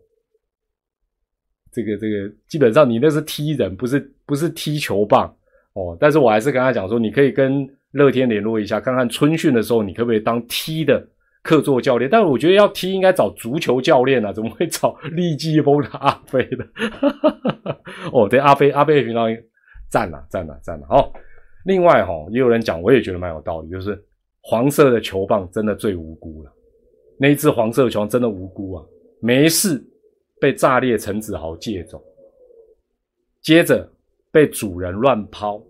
这个这个，基本上你那是踢人，不是不是踢球棒哦。但是我还是跟他讲说，你可以跟乐天联络一下，看看春训的时候你可不可以当踢的客座教练。但我觉得要踢应该找足球教练啊，怎么会找立即风的阿飞的？哦，对，阿飞阿飞频道赞了赞了赞了。哦，另外哈，也有人讲，我也觉得蛮有道理，就是。黄色的球棒真的最无辜了，那一只黄色的球棒真的无辜啊！没事被炸裂陈子豪借走，接着被主人乱抛，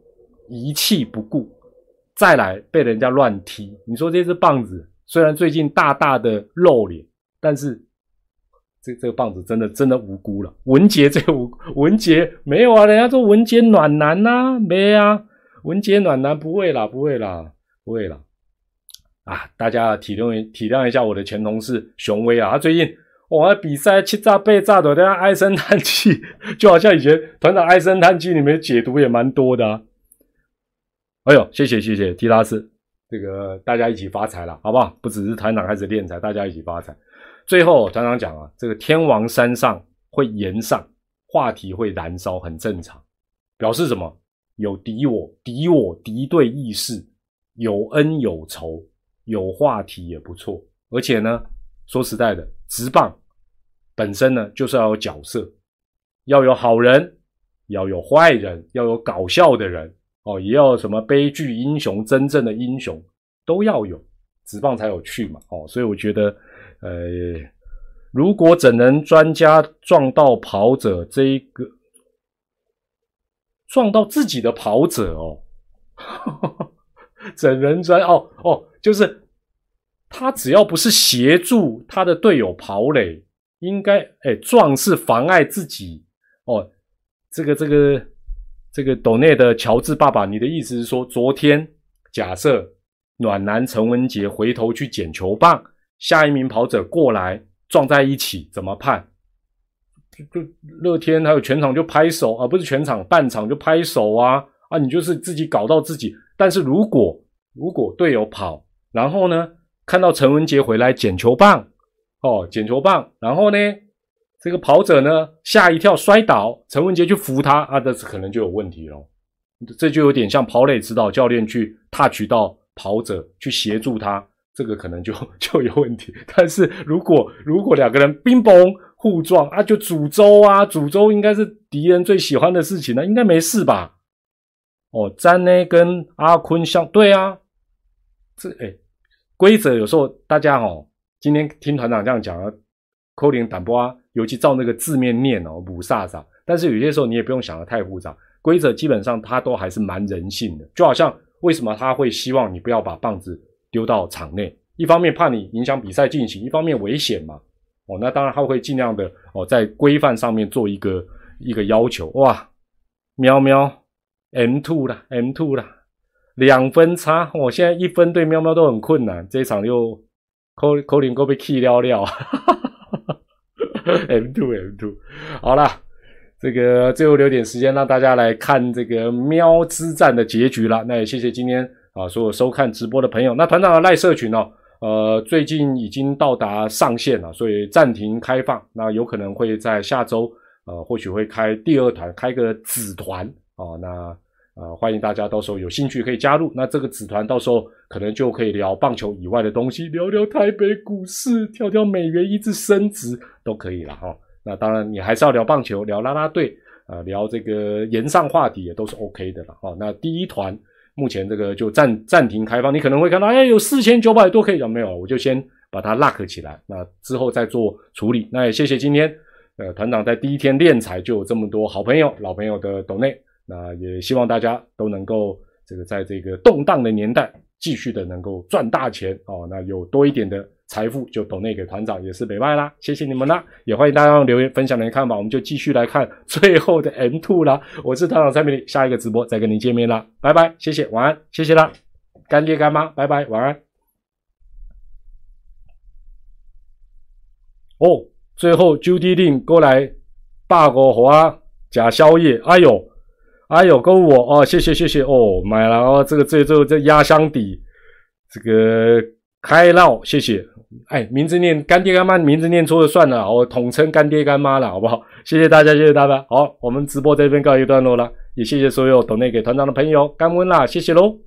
一气不顾，再来被人家乱踢。你说这只棒子虽然最近大大的露脸，但是这这个棒子真的真的无辜了。文杰这无文杰没有啊？人家说文杰暖男呐，没啊？文杰暖男不会啦，不会啦，不会啦。啊，大家体谅体谅一下我的前同事熊威啊，他最近哇比赛七炸被炸的，大家唉声叹气，就好像以前团长唉声叹气里面解读也蛮多的。啊。哎呦，谢谢谢谢提拉斯，这个大家一起发财了，好不好？不只是团长开始敛财，大家一起发财。最后团长讲啊，这个天王山上会延上，话题会燃烧，很正常，表示什么？有敌我敌我敌对意识，有恩有仇。有话题也不错，而且呢，说实在的，直棒本身呢就是要有角色，要有好人，要有坏人，要有搞笑的人哦，也要什么悲剧英雄，真正的英雄都要有，直棒才有趣嘛哦，所以我觉得，呃，如果整人专家撞到跑者这一个，撞到自己的跑者哦。整人专哦哦，就是他只要不是协助他的队友跑垒，应该哎撞是妨碍自己哦。这个这个这个斗内的乔治爸爸，你的意思是说，昨天假设暖男陈文杰回头去捡球棒，下一名跑者过来撞在一起，怎么判？就就乐天还有全场就拍手啊，不是全场半场就拍手啊啊，你就是自己搞到自己。但是如果如果队友跑，然后呢看到陈文杰回来捡球棒，哦，捡球棒，然后呢这个跑者呢吓一跳摔倒，陈文杰去扶他啊，这是可能就有问题了。这就有点像跑垒指导教练去踏渠道跑者去协助他，这个可能就 就有问题。但是如果如果两个人冰崩互撞啊，就诅咒啊，诅咒应该是敌人最喜欢的事情呢，应该没事吧？哦，詹呢跟阿坤相对啊，这哎规则有时候大家哦，今天听团长这样讲啊，扣零胆波啊，尤其照那个字面念哦，五煞煞。但是有些时候你也不用想的太复杂。规则基本上它都还是蛮人性的，就好像为什么他会希望你不要把棒子丢到场内，一方面怕你影响比赛进行，一方面危险嘛。哦，那当然他会尽量的哦，在规范上面做一个一个要求。哇，喵喵 M two 啦，M two 啦，两分差，我现在一分对喵喵都很困难，这一场又扣扣零够被 key 掉掉 M two M two，好了。这个最后留点时间让大家来看这个喵之战的结局了。那也谢谢今天啊所有收看直播的朋友。那团长的赖社群呢？呃，最近已经到达上线了，所以暂停开放。那有可能会在下周呃，或许会开第二团，开个子团啊。那呃，欢迎大家到时候有兴趣可以加入。那这个子团到时候可能就可以聊棒球以外的东西，聊聊台北股市，跳跳美元一直升值都可以了哈。那当然，你还是要聊棒球、聊啦啦队，啊，聊这个言上话题也都是 OK 的了。哦，那第一团目前这个就暂暂停开放，你可能会看到，哎，有四千九百多可以讲没有？我就先把它 lock 起来，那之后再做处理。那也谢谢今天，呃，团长在第一天练才就有这么多好朋友、老朋友的 donny，那也希望大家都能够这个在这个动荡的年代，继续的能够赚大钱哦，那有多一点的。财富就抖内给团长也是北外啦，谢谢你们啦，也欢迎大家留言分享你的看法，我们就继续来看 最后的 M two 啦。我是团长蔡明礼，下一个直播再跟您见面啦，拜拜，谢谢，晚安，谢谢啦，干爹干妈，拜拜，晚安。哦，最后 Judy Lin 过来霸个华假宵夜，哎呦，哎呦，跟我哦，谢谢谢谢哦，买了哦，这个最最后这压箱底，这个开闹，谢谢。哎，名字念干爹干妈，名字念错了算了，我统称干爹干妈了，好不好？谢谢大家，谢谢大家。好，我们直播这边告一段落了，也谢谢所有懂内给团长的朋友，干温啦，谢谢喽。